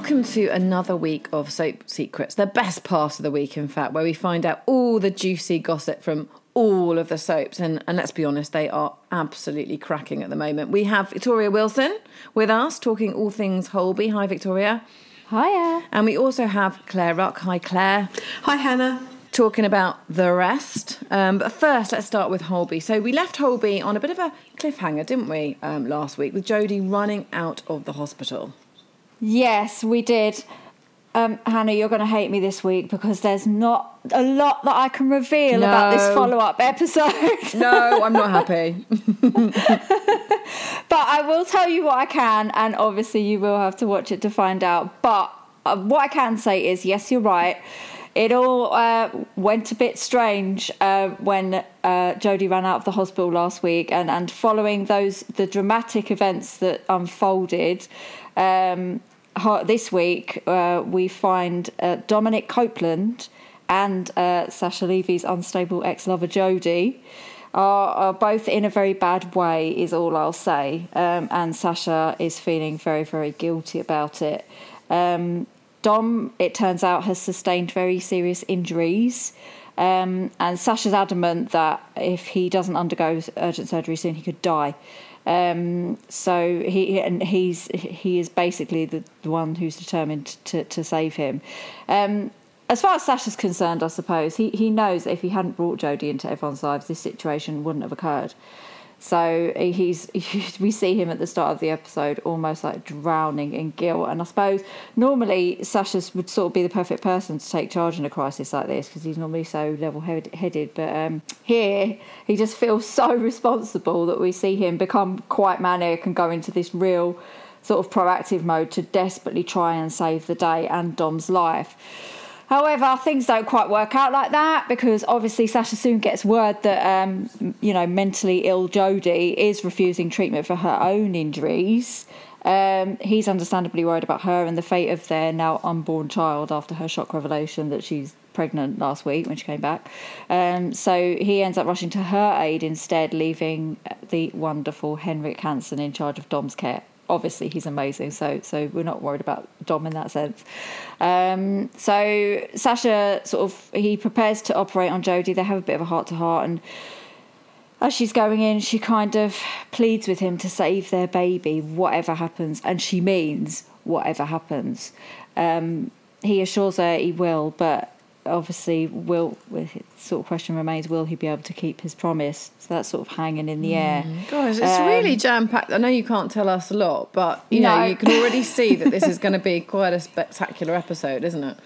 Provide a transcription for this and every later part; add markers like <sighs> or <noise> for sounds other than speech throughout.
Welcome to another week of Soap Secrets, the best part of the week, in fact, where we find out all the juicy gossip from all of the soaps. And, and let's be honest, they are absolutely cracking at the moment. We have Victoria Wilson with us talking all things Holby. Hi, Victoria. Hiya. And we also have Claire Ruck. Hi, Claire. Hi, Hannah. Talking about the rest. Um, but first, let's start with Holby. So we left Holby on a bit of a cliffhanger, didn't we, um, last week, with Jodie running out of the hospital. Yes, we did. Um, Hannah, you're going to hate me this week because there's not a lot that I can reveal about this follow up episode. <laughs> No, I'm not happy. <laughs> but I will tell you what I can, and obviously you will have to watch it to find out. But uh, what I can say is, yes, you're right. It all uh, went a bit strange uh, when uh, Jodie ran out of the hospital last week, and, and following those the dramatic events that unfolded um, this week, uh, we find uh, Dominic Copeland and uh, Sasha Levy's unstable ex-lover Jodie are, are both in a very bad way, is all I'll say. Um, and Sasha is feeling very, very guilty about it. Um, Dom, it turns out, has sustained very serious injuries. Um, and Sasha's adamant that if he doesn't undergo urgent surgery soon, he could die. Um, so he and he's he is basically the, the one who's determined to, to save him. Um, as far as Sasha's concerned, I suppose he, he knows that if he hadn't brought Jodie into everyone's lives, this situation wouldn't have occurred. So he's <laughs> we see him at the start of the episode almost like drowning in guilt. And I suppose normally Sasha would sort of be the perfect person to take charge in a crisis like this because he's normally so level headed. But um, here he just feels so <laughs> responsible that we see him become quite manic and go into this real sort of proactive mode to desperately try and save the day and Dom's life. However, things don't quite work out like that because obviously Sasha soon gets word that um, you know mentally ill Jodie is refusing treatment for her own injuries. Um, he's understandably worried about her and the fate of their now unborn child after her shock revelation that she's pregnant last week when she came back. Um, so he ends up rushing to her aid instead, leaving the wonderful Henrik Hansen in charge of Dom's care obviously he's amazing so so we're not worried about dom in that sense. Um, so sasha sort of he prepares to operate on jodie. They have a bit of a heart to heart and as she's going in she kind of pleads with him to save their baby whatever happens and she means whatever happens. Um, he assures her he will but obviously will sort of question remains will he be able to keep his promise so that's sort of hanging in the hmm. air Gosh, it's um, really jam packed. I know you can't tell us a lot, but you know No. you can already see that this is <laughs> going to be quite a spectacular episode, isn't it?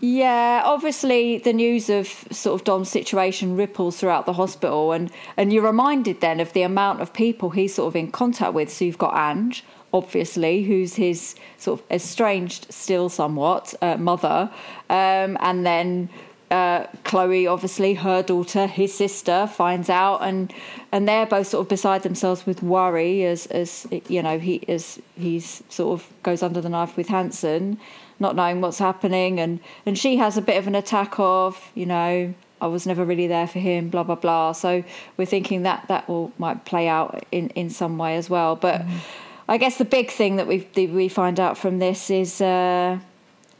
Yeah, obviously the news of sort of Dom's situation ripples throughout the hospital, and and you're reminded then of the amount of people he's sort of in contact with. So you've got Ange, obviously, who's his sort of estranged, still somewhat, uh, mother, um, and then. Uh, Chloe, obviously, her daughter, his sister, finds out, and and they're both sort of beside themselves with worry as as you know he as he's sort of goes under the knife with Hansen, not knowing what's happening, and and she has a bit of an attack of you know I was never really there for him, blah blah blah. So we're thinking that that will might play out in in some way as well, but. I guess the big thing that we we find out from this is uh,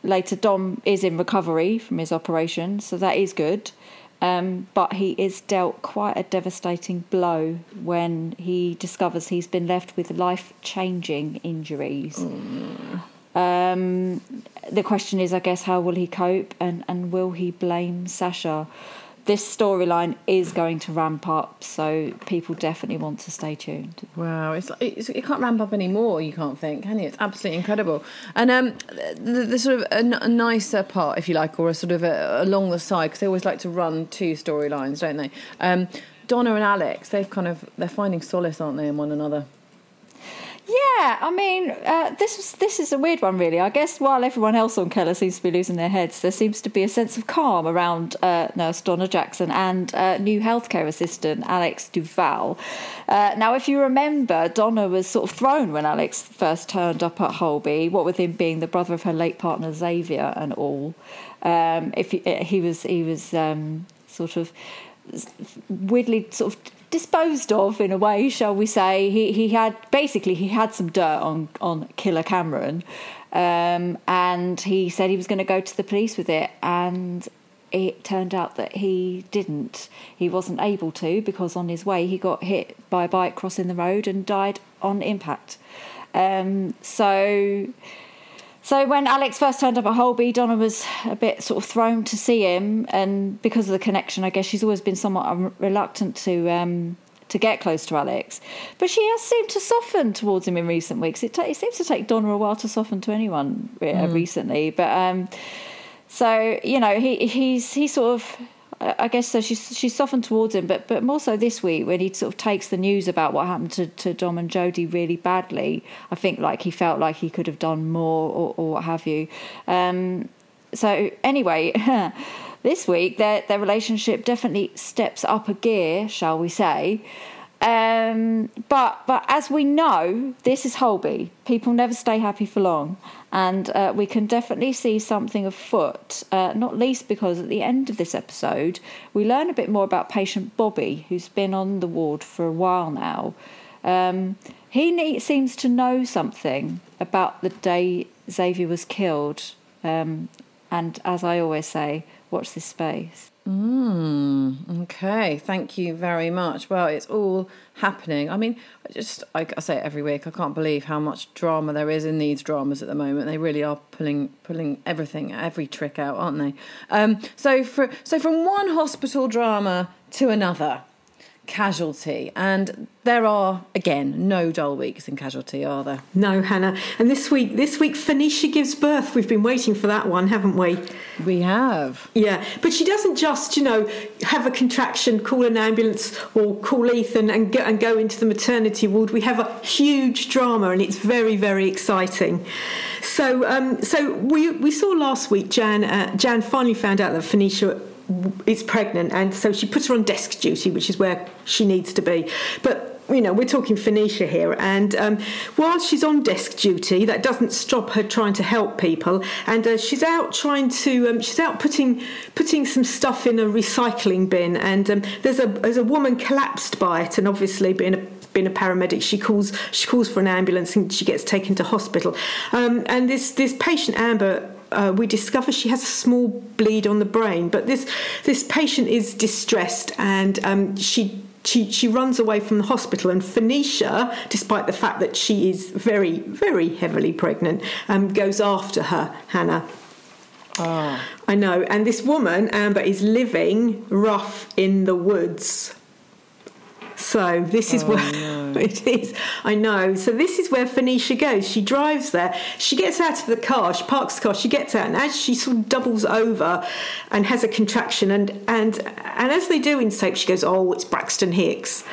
later Dom is in recovery from his operation, so that is good. Um, but he is dealt quite a devastating blow when he discovers he's been left with life changing injuries. Um, the question is, I guess, how will he cope and, and will he blame Sasha? This storyline is going to ramp up, so people definitely want to stay tuned. Wow, it's, like, it's it can't ramp up anymore. You can't think, can you? It's absolutely incredible. And um, the, the sort of a, nicer part, if you like, or a sort of a, along the side, because they always like to run two storylines, don't they? Um, Donna and Alex, they've kind of they're finding solace, aren't they, in one another? Yeah, I mean, uh, this was this is a weird one, really. I guess while everyone else on Keller seems to be losing their heads, there seems to be a sense of calm around uh, Nurse Donna Jackson and uh, new healthcare assistant Alex Duval. Uh, now, if you remember, Donna was sort of thrown when Alex first turned up at Holby. What with him being the brother of her late partner Xavier and all. Um, if he, he was, he was um, sort of weirdly sort of disposed of in a way, shall we say. He he had basically he had some dirt on on Killer Cameron, um, and he said he was going to go to the police with it, and it turned out that he didn't. He wasn't able to because on his way he got hit by a bike crossing the road and died on impact. Um, so so when Alex first turned up at Holby, Donna was a bit sort of thrown to see him, and because of the connection, I guess she's always been somewhat reluctant to um, to get close to Alex. But she has seemed to soften towards him in recent weeks. It, t- it seems to take Donna a while to soften to anyone uh, mm. recently, but um, so you know he he's he sort of I guess so. She's she's softened towards him, but but more so this week when he sort of takes the news about what happened to, to Dom and Jodie really badly. I think like he felt like he could have done more or, or what have you. Um, so anyway, <laughs> this week their their relationship definitely steps up a gear, shall we say? Um, but but as we know, this is Holby. People never stay happy for long, and uh, we can definitely see something afoot. Uh, not least because at the end of this episode, we learn a bit more about patient Bobby, who's been on the ward for a while now. Um, he need, seems to know something about the day Xavier was killed, um, and as I always say, watch this space. Mm, okay, thank you very much. Well, it's all happening. I mean, I just I, I, say it every week. I can't believe how much drama there is in these dramas at the moment. They really are pulling pulling everything, every trick out, aren't they? Um, so for so from one hospital drama to another casualty. And there are again no dull weeks in casualty are there? No hannah. And this week this week Fenisha gives birth. We've been waiting for that one haven't we? We have. Yeah. But she doesn't just you know have a contraction call an ambulance or call ethan and go, and go into the maternity ward. We have a huge drama and it's very very exciting. So um, so we we saw last week jan uh, jan finally found out that Fenisha is pregnant, and so she puts her on desk duty, which is where she needs to be. But you know, we're talking Fenisha here, and um, while she's on desk duty, that doesn't stop her trying to help people. And uh, she's out trying to, um, she's out putting putting some stuff in a recycling bin, and um, there's a there's a woman collapsed by it, and obviously being a being a paramedic, she calls she calls for an ambulance and she gets taken to hospital. Um, and this this patient Amber uh, we discover she has a small bleed on the brain. But this this patient is distressed and um, she. She, she runs away from the hospital, and Fenisha, despite the fact that she is very, very heavily pregnant, um, goes after her, Hannah. Oh. I know. And this woman, Amber, is living rough in the woods. So this is oh, where no. <laughs> it is. I know. So this is where Fenisha goes. She drives there. She gets out of the car. She parks the car. She gets out, and as she sort of doubles over and has a contraction, and and and as they do in soap, she goes, "Oh, it's Braxton Hicks."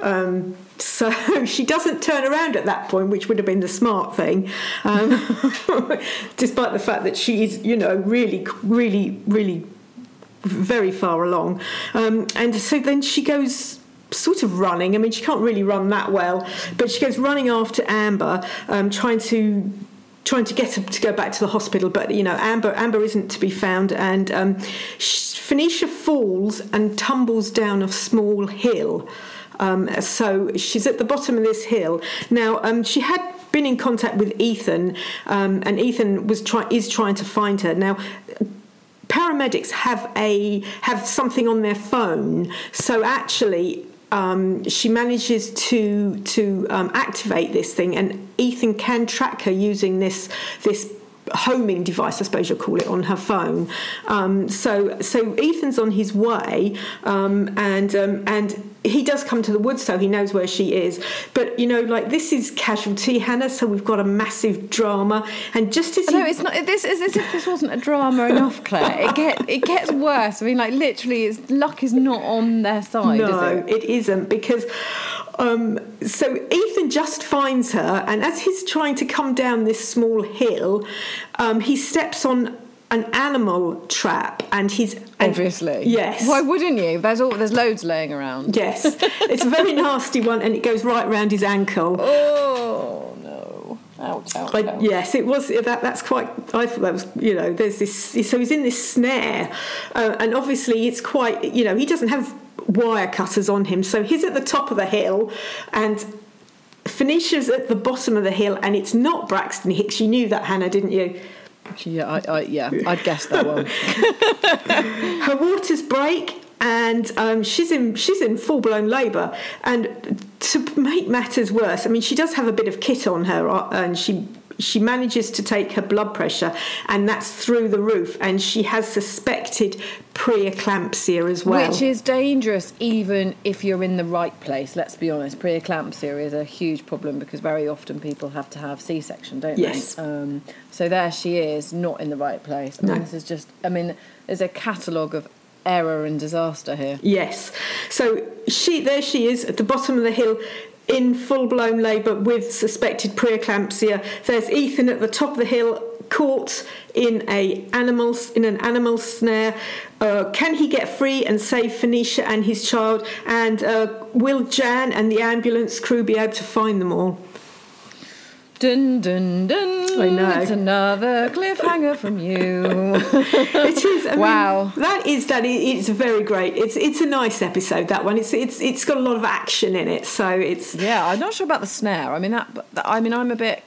Um, so <laughs> she doesn't turn around at that point, which would have been the smart thing, um, <laughs> despite the fact that she is, you know, really, really, really very far along. Um, and so then she goes sort of running. I mean, she can't really run that well, but she goes running after Amber, um, trying to trying to get her to go back to the hospital. But you know, Amber Amber isn't to be found, and um, she, Fenisha falls and tumbles down a small hill. Um, so she's at the bottom of this hill now. Um, she had been in contact with Ethan, um, and Ethan was try- is trying to find her now paramedics have a have something on their phone so actually um, she manages to to um, activate this thing, and Ethan can track her using this this homing device, I suppose you'll call it, on her phone. Um, so so Ethan's on his way, um, and um, and he does come to the woods, so he knows where she is. But you know, like this is casualty, Hannah. So we've got a massive drama, and just as he... no, it's not. This is as if this wasn't a drama enough, Claire. It <laughs> get it gets worse. I mean, like literally, it's, luck is not on their side. No, it? it isn't because. Um, so Ethan just finds her, and as he's trying to come down this small hill, um, he steps on an animal trap, and he's obviously yes. Why wouldn't you? There's all there's loads laying around. Yes, <laughs> it's a very nasty one, and it goes right round his ankle. Oh no! Ouch, ouch, ouch. Yes, it was that. That's quite. I thought that was. You know, there's this. So he's in this snare, uh, and obviously it's quite. You know, he doesn't have wire cutters on him. So he's at the top of the hill, and Fenisha's at the bottom of the hill, and it's not Braxton Hicks. You knew that, Hannah, didn't you? Yeah, I, I, yeah, I'd guess that one. <laughs> Her waters break, and um, she's in she's in full blown labour. And to make matters worse, I mean, she does have a bit of kit on her, uh, and she she manages to take her blood pressure, and that's through the roof. And she has suspected preeclampsia as well, Which is dangerous even if you're in the right place, let's be honest. Preeclampsia is a huge problem because very often people have to have C section, don't Yes. they? Um, so there she is, not in the right place. I mean, No. this is just, I mean, there's a catalogue of error and disaster here. Yes. So she there she is at the bottom of the hill in full blown labour with suspected preeclampsia. There's Ethan at the top of the hill caught in a animal in an animal snare. Uh, can he get free and save Fenisha and his child? And uh, will Jan and the ambulance crew be able to find them all? Dun dun dun. I know. It's another cliffhanger from you. <laughs> It is. I mean, Wow. that is that. It's very great. It's it's a nice episode. That one. It's it's it's got a lot of action in it. So it's yeah, I'm not sure about the snare. I mean that I mean I'm a bit.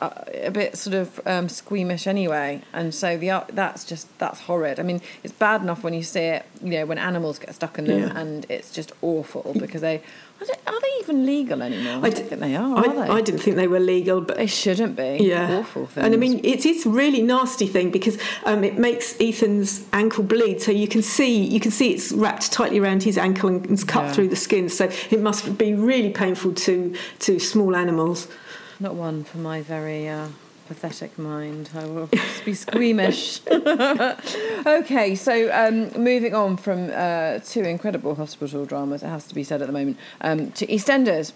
Uh, a bit sort of um, squeamish anyway, and so the that's just that's horrid. I mean, it's bad enough when you see it, you know, when animals get stuck in them, Yeah. and it's just awful because they I are they even legal anymore? I, d- don't think they are. I, are they? I didn't think they were legal, but they shouldn't be. yeah, awful things. And I mean, it's it's really nasty thing because um, it makes Ethan's ankle bleed. So you can see you can see it's wrapped tightly around his ankle and it's cut Yeah. through the skin. So it must be really painful to to small animals. Not one for my very uh, pathetic mind. I will <laughs> be squeamish. <laughs> okay, so um, moving on from uh, two incredible hospital dramas, it has to be said at the moment, um, to EastEnders.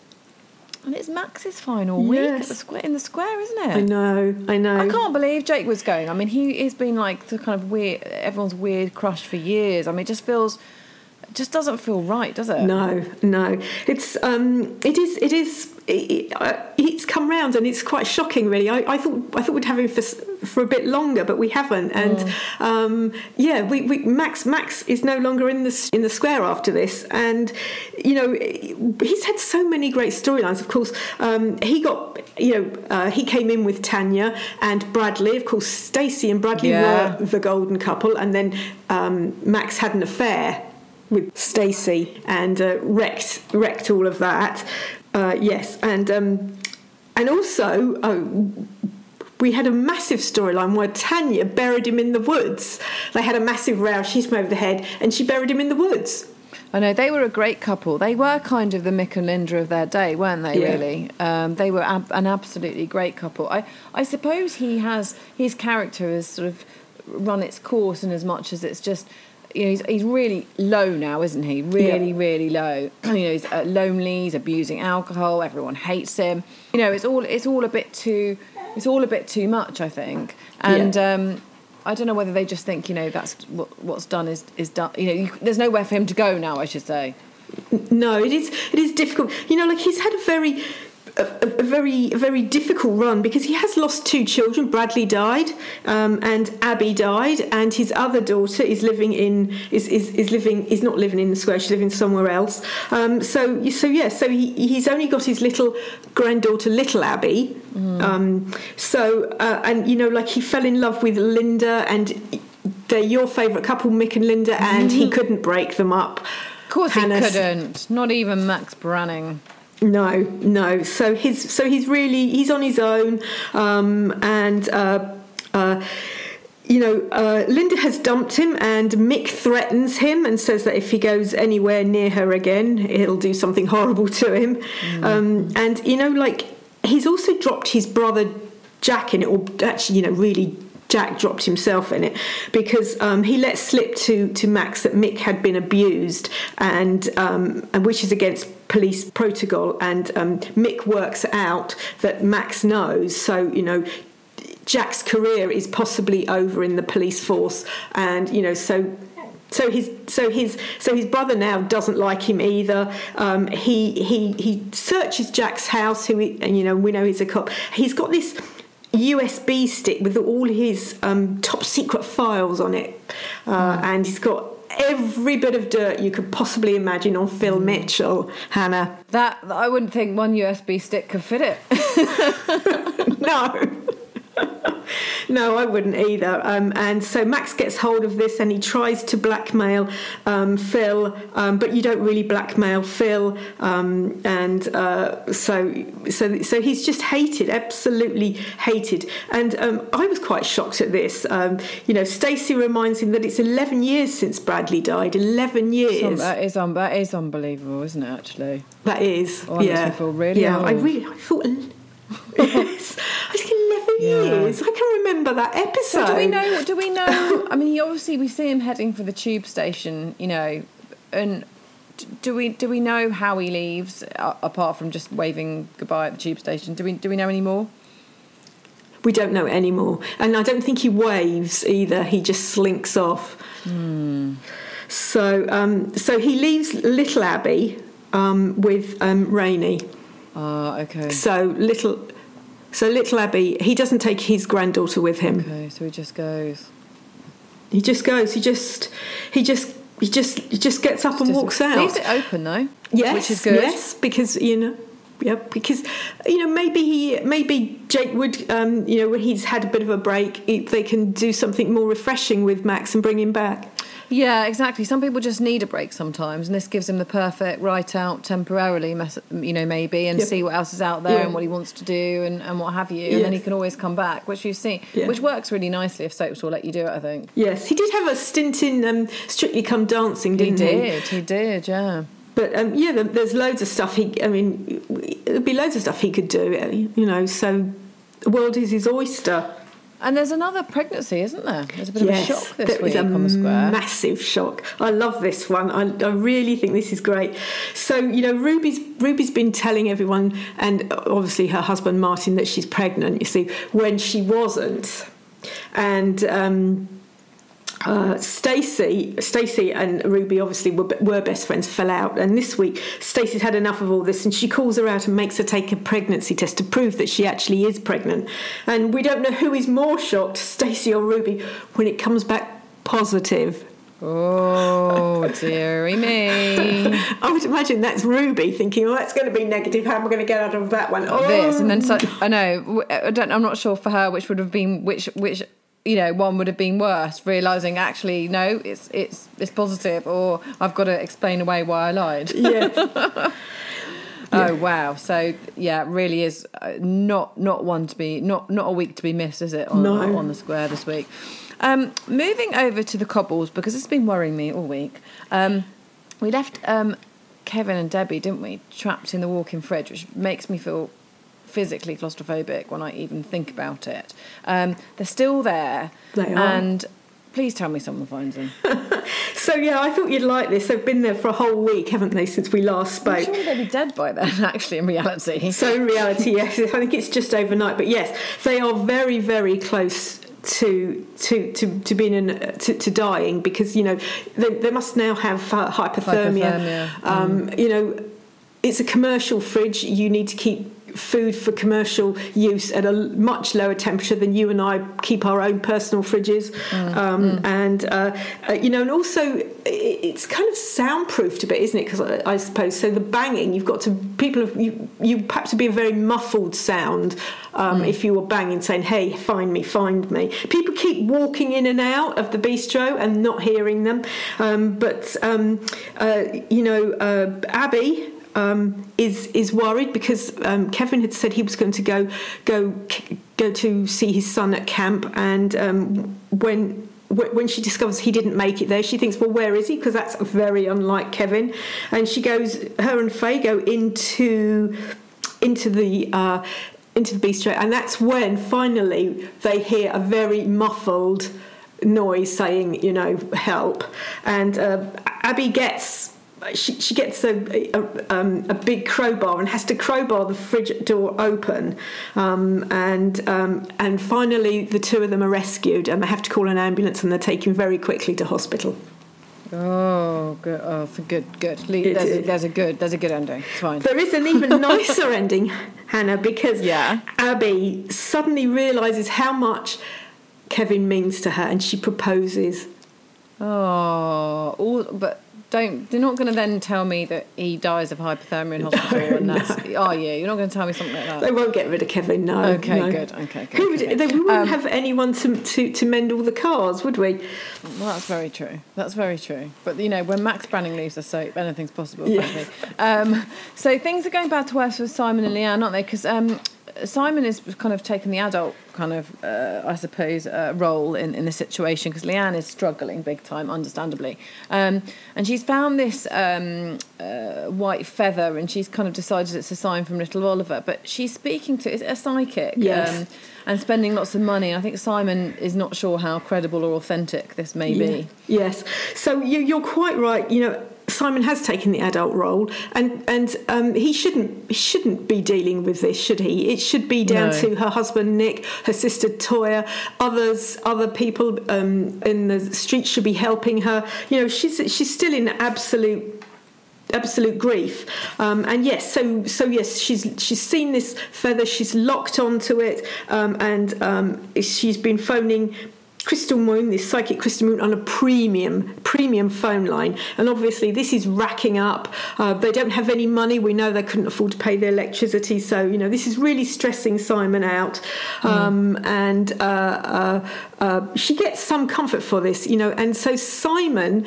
And it's Max's final week at Yes. the square, in the square, isn't it? I know, I know. I can't believe Jake was going. I mean, he has been like the kind of weird, everyone's weird crush for years. I mean, it just feels, just doesn't feel right, does it? No, no. It's um, it is, it is. It, uh, it's come round and it's quite shocking, really. I, I thought I thought we'd have him for for a bit longer, but we haven't. And um, yeah, we, we Max Max is no longer in the in the square after this. And you know, he's had so many great storylines. Of course, um, he got you know uh, he came in with Tanya and Bradley. Of course, Stacey and Bradley Yeah. were the golden couple, and then um, Max had an affair with Stacey and uh, wrecked wrecked all of that. Uh, yes, and um, and also. Oh, we had a massive storyline where Tanya buried him in the woods. They had a massive row. She smote over the head, and she buried him in the woods. I know they were a great couple. They were kind of the Mick and Linda of their day, weren't they? Yeah. Really, um, they were ab- an absolutely great couple. I, I suppose he has his character has sort of run its course in as much as it's just. You know, he's, he's really low now, isn't he? Really, Yeah. really low. <clears throat> You know, he's uh, lonely. He's abusing alcohol. Everyone hates him. You know, it's all it's all a bit too it's all a bit too much. I think, and Yeah. um, I don't know whether they just think you know that's what, what's done is is done. You know, you, there's nowhere for him to go now. I should say. No, it is it is difficult. You know, like he's had a very a, very very difficult run because he has lost two children. Bradley died, um, and Abby died, and his other daughter is living in is, is, is living is not living in the square. She's living somewhere else. Um, so so yeah, so he, he's only got his little granddaughter, little Abby. Um, so uh, and you know, like he fell in love with Linda, and they're your favourite couple, Mick and Linda, and he couldn't break them up. Of course Hannah- he couldn't. Not even Max Branning. No, no. So he's so he's really he's on his own, um, and uh, uh, you know uh, Linda has dumped him, and Mick threatens him and says that if he goes anywhere near her again, he'll do something horrible to him. Um, and you know, like he's also dropped his brother Jack in it, or actually, you know, really Jack dropped himself in it because um, he let slip to, to Max that Mick had been abused, and, um, and which is against police protocol. And um, Mick works out that Max knows, so you know. Jack's career is possibly over in the police force, and you know, so so his so his so his brother now doesn't like him either. Um, he he he searches Jack's house, who he, and you know we know he's a cop. He's got this USB stick with all his um, top secret files on it, uh, and he's got every bit of dirt you could possibly imagine on Phil Mitchell, Hannah. That I wouldn't think one USB stick could fit it. <laughs> <laughs> no. No, I wouldn't either. Um, and so Max gets hold of this and he tries to blackmail um, Phil, um, but you don't really blackmail Phil. Um, and uh, so, so, so he's just hated, absolutely hated. And um, I was quite shocked at this. Um, you know, Stacey reminds him that it's 11 years since Bradley died. 11 years. that is un- that is unbelievable, isn't it? Actually, That is. Oh, yeah. me feel really Yeah, I old. really I thought. <laughs> yes. I was like 11 Yeah. I can remember that episode. So do we know? Do we know? I mean, he obviously we see him heading for the tube station, you know, and do we do we know how he leaves uh, apart from just waving goodbye at the tube station? Do we do we know any more? We don't know anymore. And I don't think he waves either. He just slinks off. So, um, so he leaves little Abby um, with um, Rainie. Ah, okay. So little, so little Abby. He doesn't take his granddaughter with him. Okay, so he just goes. He just goes. He just, he just, he just, he just gets up and walks out. Leaves it open though. Yes, which is good. Yes, because you know, yeah, because you know maybe he, maybe Jake would, um, you know, when he's had a bit of a break, he, they can do something more refreshing with Max and bring him back. Yeah, exactly. Some people just need a break sometimes, and this gives him the perfect right out temporarily, you know, maybe, and Yep. see what else is out there Yeah. and what he wants to do and, and what have you. And then he can always come back, which we've seen, Yeah. which works really nicely if Soaps will let you do it, I think. Yes, he did have a stint in um, Strictly Come Dancing, didn't he? He did, he did, yeah. But um, yeah, there's loads of stuff he. I mean, there'd be loads of stuff he could do. You know, so the world is his oyster. And there's another pregnancy, isn't there? There's a bit yes, of a shock this week a on the square. massive shock. I love this one. I, I really think this is great. So you know, Ruby's Ruby's been telling everyone, and obviously her husband Martin, that she's pregnant. You see, when she wasn't, and. Um, uh, Stacey, Stacey and Ruby obviously were, were best friends, fell out, and this week Stacey's had enough of all this, and she calls her out and makes her take a pregnancy test to prove that she actually is pregnant. And we don't know who is more shocked, Stacey or Ruby, when it comes back positive. Oh, dearie me. <laughs> I would imagine that's Ruby thinking, "Oh, that's going to be negative. How am I going to get out of that one?" Oh, this and then so I know I don't I'm not sure for her which would have been which which you know one would have been worse realizing actually no it's it's it's positive or I've got to explain away why I lied. Yeah, <laughs> oh wow. So yeah really is uh, not not one to be not not a week to be missed is it on, No. on the square this week? Um moving over to the cobbles because it's been worrying me all week. Um we left um Kevin and Debbie didn't we trapped in the walk-in fridge which makes me feel physically claustrophobic when I even think about it. Um, they're still there. They are. And please tell me someone finds them. <laughs> So yeah, I thought you'd like this. They've been there for a whole week, haven't they, since we last spoke? they'd be dead by then, <laughs> actually, in reality. So in reality, yes, I think it's just overnight. But yes, they are very, very close to to to, to being in, to, to dying because you know they, they must now have hypothermia. Hypothermia, Um, You know, it's a commercial fridge. You need to keep food for commercial use at a much lower temperature than you and I keep our own personal fridges. Um, And uh, uh, you know, and also it's kind of soundproofed a bit, isn't it? Because I, I suppose so. The banging you've got to people have you you have to be a very muffled sound um, if you were banging, saying, "Hey, find me, find me." People keep walking in and out of the bistro and not hearing them. Um, but um, uh, you know, uh, Abby um, is is worried because um, Kevin had said he was going to go go go to see his son at camp, and um, when when she discovers he didn't make it there, she thinks, "Well, where is he?" Because that's very unlike Kevin. And she goes, her and Faye go into into the. Uh, into the bistro, and that's when finally they hear a very muffled noise saying, you know, help. And uh, Abby gets she, she gets a, a, um, a big crowbar and has to crowbar the fridge door open. Um, and um, and finally, the two of them are rescued, and they have to call an ambulance, and they're taken very quickly to hospital. Oh, good. Oh, for good, good. There's a, there's a good. There's a good ending. It's fine. There is an even <laughs> nicer ending, Hannah, because Yeah. Abby suddenly realizes how much Kevin means to her, and she proposes. Oh, all, but don't. They're not going to then tell me that he dies of hypothermia in hospital. and <laughs> that's, Are you? You're not going to tell me something like that. They won't get rid of Kevin. No. Okay, no. good. Okay, good. Who would, okay. they, we wouldn't Um, have anyone to, to, to mend all the cars, would we? Well, that's very true. That's very true. But you know, when Max Branning leaves the soap, anything's possible. Yeah. Um, so things are going bad to worse with Simon and Leanne, aren't they? Because um, Simon is kind of taking the adult kind of, uh, I suppose, uh, role in, in the situation because Leanne is struggling big time, understandably. Um, and she's found this um, uh, white feather and she's kind of decided it's a sign from little Oliver. But she's speaking to, is it a psychic? Yes. Um, and spending lots of money. I think Simon is not sure how credible or authentic this may be. Yes. So you, you're quite right. You know, Simon has taken the adult role, and and um, he shouldn't shouldn't be dealing with this, should he? It should be down No. to her husband Nick, her sister Toyah, others other people um, in the street should be helping her. You know, she's she's still in absolute absolute grief um, and yes so so yes she's she's seen this feather she's locked onto it um, and um, she's been phoning Crystal Moon, this psychic Crystal Moon, on a premium premium phone line, and obviously this is racking up. Uh, they don't have any money. We know they couldn't afford to pay their electricity, so you know this is really stressing Simon out. Um, and uh, uh, uh, she gets some comfort for this, you know. And so Simon,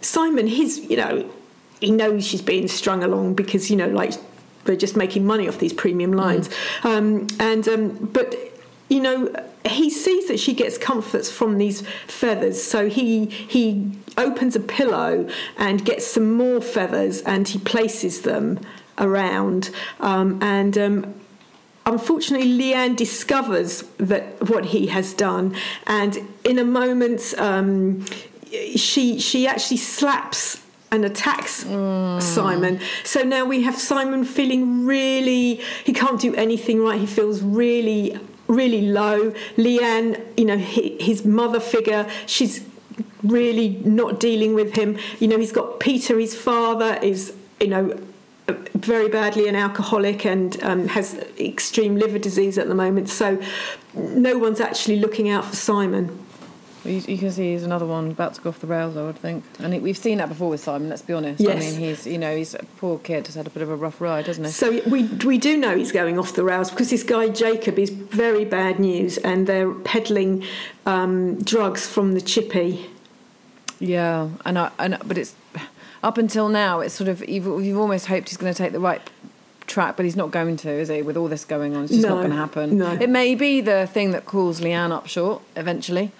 Simon, his you know he knows she's being strung along because you know like they're just making money off these premium lines um, and um, but you know he sees that she gets comforts from these feathers so he he opens a pillow and gets some more feathers and he places them around um, and um, unfortunately leanne discovers that what he has done and in a moment um, she she actually slaps and attacks Simon. So now we have Simon feeling really he can't do anything right. He feels really really low. Leanne, you know, hi- his mother figure, she's really not dealing with him. You know, he's got Peter, his father is, you know, very badly an alcoholic and um, has extreme liver disease at the moment. So no one's actually looking out for Simon. Well, You, you can see he's another one about to go off the rails, I would think. And it, we've seen that before with Simon. Let's be honest. Yes. I mean, he's you know he's a poor kid. Has had a bit of a rough ride, hasn't he? So we we do know he's going off the rails because this guy Jacob is very bad news, and they're peddling um, drugs from the chippy. Yeah, and I and but it's up until now. It's sort of you've, you've almost hoped he's going to take the right track, but he's not going to, is he? With all this going on, it's just No, not going to happen. no. It may be the thing that calls Leanne up short eventually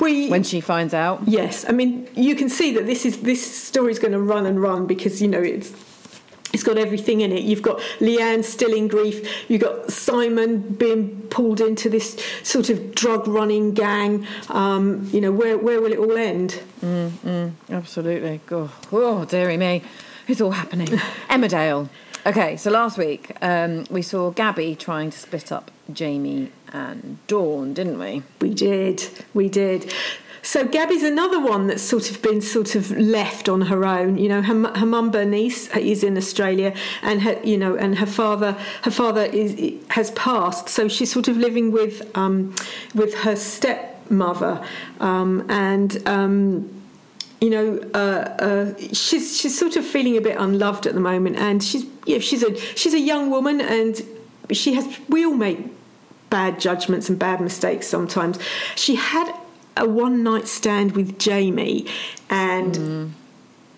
We when she finds out. yes, I mean you can see that this is this story's going to run and run because you know it's. It's got everything in it. You've got Leanne still in grief. You've got Simon being pulled into this sort of drug running gang. Um, you know, where, where will it all end? Absolutely. Oh, oh dearie me. It's all happening. <laughs> Emmerdale. Okay, so last week um, we saw Gabby trying to split up Jamie and Dawn, didn't we? We did, we did. So Gabby's another one that's sort of been sort of left on her own. You know, her, her mum Bernice is in Australia, and her you know, and her father her father is has passed, so she's sort of living with um, with her stepmother, um, and. Um, you know, uh, uh, she's she's sort of feeling a bit unloved at the moment, and she's yeah, she's a she's a young woman, and she has. We all make bad judgments and bad mistakes sometimes. She had a one night stand with Jamie, and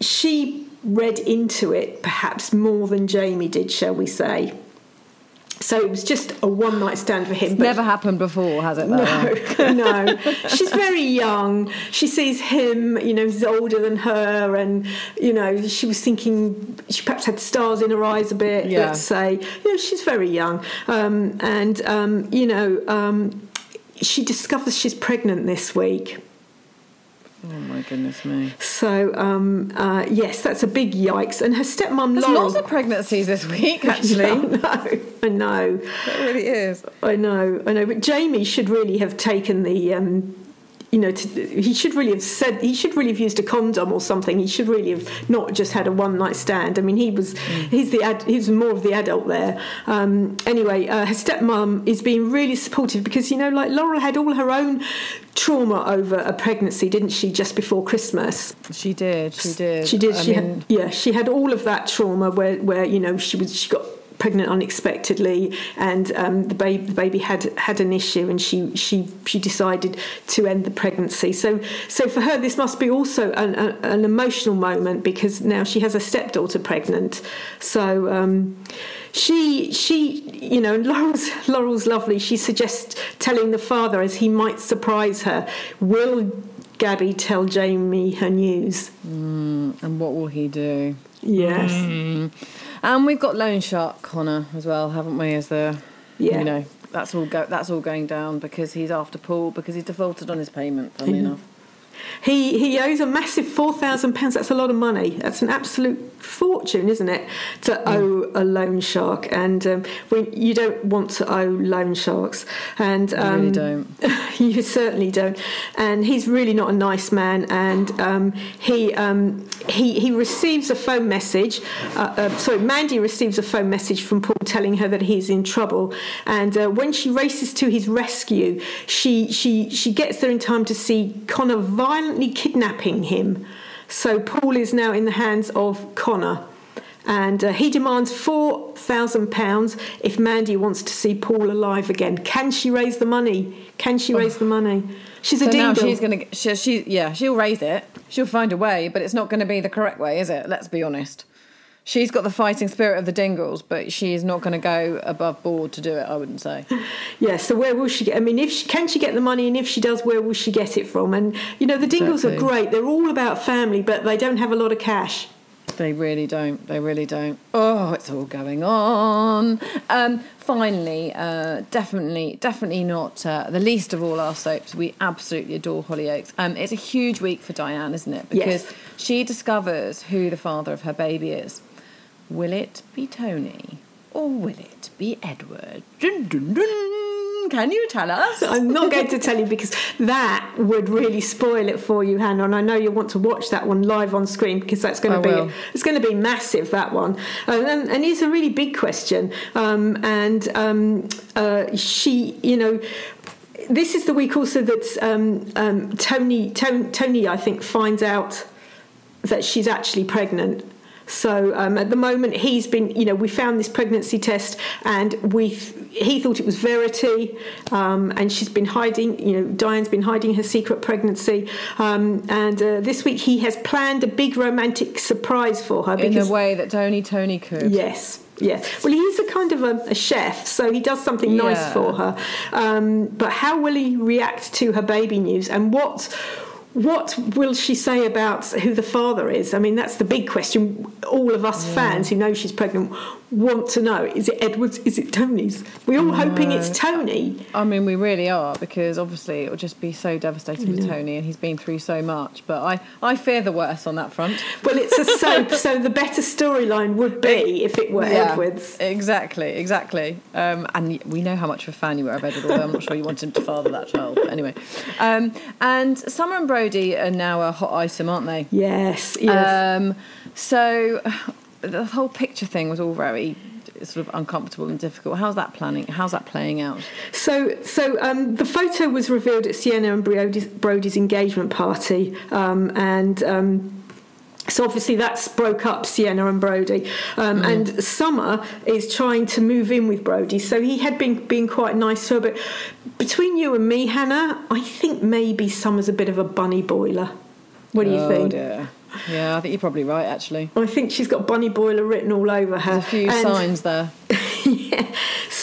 she read into it perhaps more than Jamie did, shall we say? So it was just a one night stand for him. but- Never happened before, has it? no, <laughs> no. She's very young. She sees him, you know, he's older than her, and you know, she was thinking she perhaps had stars in her eyes a bit. Yeah. Let's say, you know, she's very young, um, and um, you know, um, she discovers she's pregnant this week. Oh my goodness me. So um, uh, yes, that's a big yikes. And her stepmom There's Laurel. lots of pregnancies this week, <laughs> actually. I know, I know. It really is. I know, I know, but Jamie should really have taken the um, you know, to, he should really have said he should really have used a condom or something. He should really have not just had a one night stand. I mean, he was mm. he's the ad, he's more of the adult there. Um, anyway, uh, her stepmom is being really supportive because you know, like Laurel had all her own trauma over a pregnancy, didn't she? Just before Christmas, she did. She did. She did. I she mean... had yeah. She had all of that trauma where where you know she was she got pregnant unexpectedly, and um, the baby the baby had had an issue, and she she she decided to end the pregnancy. So so for her, this must be also an, a, an emotional moment because now she has a stepdaughter pregnant. So. Um, she she you know Laurel's Laurel's lovely. She suggests telling the father as he might surprise her. Will Gabby tell Jamie her news? Mm, and what will he do? Yes. Mm. And we've got Loan Shark Connor as well, haven't we? As the yeah. you know that's all go that's all going down because he's after Paul because he's defaulted on his payment. Funny <laughs> enough. He he owes a massive four thousand pounds. That's a lot of money. That's an absolute fortune, isn't it, to mm. owe a loan shark? And um, we, you don't want to owe loan sharks. And um, you really don't. <laughs> you certainly don't. And he's really not a nice man. And um, he um, he he receives a phone message. Uh, uh, sorry, Mandy receives a phone message from Paul telling her that he's in trouble. And uh, when she races to his rescue, she she she gets there in time to see Connor violently kidnapping him. So Paul is now in the hands of Connor. And uh, he demands £4,000 if Mandy wants to see Paul alive again. Can she raise the money? Can she raise the money? She's so a dingle. now she's going to, she, she, yeah, she'll raise it. She'll find a way, but it's not going to be the correct way, is it? Let's be honest she's got the fighting spirit of the Dingles, but she's not going to go above board to do it. I wouldn't say. <laughs> yeah. So where will she get? I mean, if she, can she get the money, and if she does, where will she get it from? And you know, the Dingles exactly. are great. They're all about family, but they don't have a lot of cash. They really don't. They really don't. Oh, it's all going on. Um, finally, uh, definitely, definitely not uh, the least of all our soaps. We absolutely adore Hollyoaks. Um, it's a huge week for Diane, isn't it? Because yes. she discovers who the father of her baby is. Will it be Tony or will it be Edward? Dun, dun, dun. Can you tell us? I'm not going to tell you because that would really spoil it for you, Hannah. And I know you want to watch that one live on screen because that's going to I be will. it's going to be massive. That one, uh, and, and it's a really big question. Um, and um, uh, she, you know this is the week also that um, um, Tony, Tony, Tony, I think, finds out that she's actually pregnant. So um, at the moment, he's been, you know, we found this pregnancy test, and we he thought it was Verity, um, and she's been hiding, you know, Diane's been hiding her secret pregnancy, um, and uh, this week he has planned a big romantic surprise for her in the way that Tony Tony could. Yes. Yes. Well, he's a kind of a, a chef, so he does something yeah. nice for her. Um, but how will he react to her baby news, and what? What will she say about who the father is? I mean, that's the big question. All of us yeah. fans who know she's pregnant want to know: is it Edward's? Is it Tony's? We're all hoping it's Tony. I mean, we really are because obviously it would just be so devastating for Tony, and he's been through so much. But I, I fear the worst on that front. Well, it's a soap, <laughs> so the better storyline would be if it were yeah, Edward's. Exactly, exactly. Um, and we know how much of a fan you were of Edward, although I'm not sure you wanted him to father that child. But anyway, um, and Summer and Brody are now a hot item, aren't they? Yes. Yes. Um, so <sighs> the whole picture thing was all very sort of uncomfortable and difficult. How's that planning? How's that playing out? So, so um, the photo was revealed at Sienna and Brody's, Brody's engagement party, um, and. Um, so obviously that's broke up Sienna and Brody, um, mm. and Summer is trying to move in with Brody. So he had been being quite nice to her, but between you and me, Hannah, I think maybe Summer's a bit of a bunny boiler. What do you oh, think? Dear. Yeah, I think you're probably right, actually. I think she's got Bunny Boiler written all over her. There's a few and, signs there. <laughs> yeah.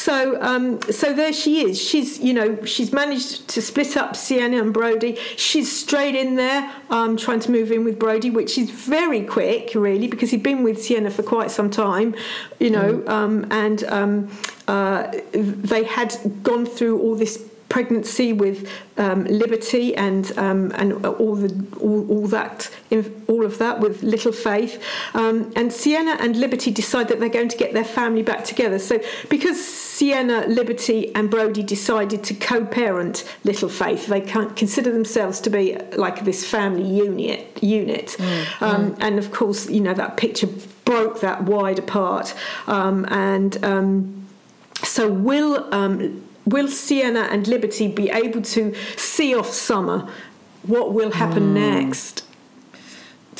So, um, so there she is. She's, you know, she's managed to split up Sienna and Brody. She's straight in there, um, trying to move in with Brody, which is very quick, really, because he'd been with Sienna for quite some time, you know, mm. um, and um, uh, they had gone through all this pregnancy with um, Liberty and um, and all the all, all that all of that with little Faith, um, and Sienna and Liberty decide that they're going to get their family back together. So because Sienna, Liberty, and Brody decided to co-parent little Faith, they can't consider themselves to be like this family unit unit, mm, um, mm. and of course you know that picture broke that wide apart, um, and um, so will um, will Sienna and Liberty be able to see off summer? What will happen mm. next?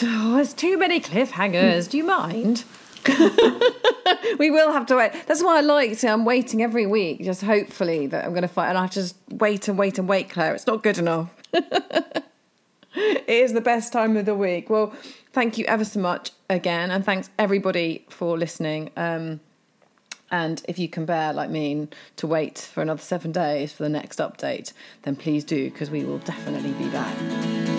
Oh, there's too many cliffhangers. Do you mind? <laughs> we will have to wait. That's why I like to. I'm waiting every week, just hopefully that I'm going to fight, and I just wait and wait and wait. Claire, it's not good enough. <laughs> it is the best time of the week. Well, thank you ever so much again, and thanks everybody for listening. Um, and if you can bear, like me, to wait for another seven days for the next update, then please do, because we will definitely be back.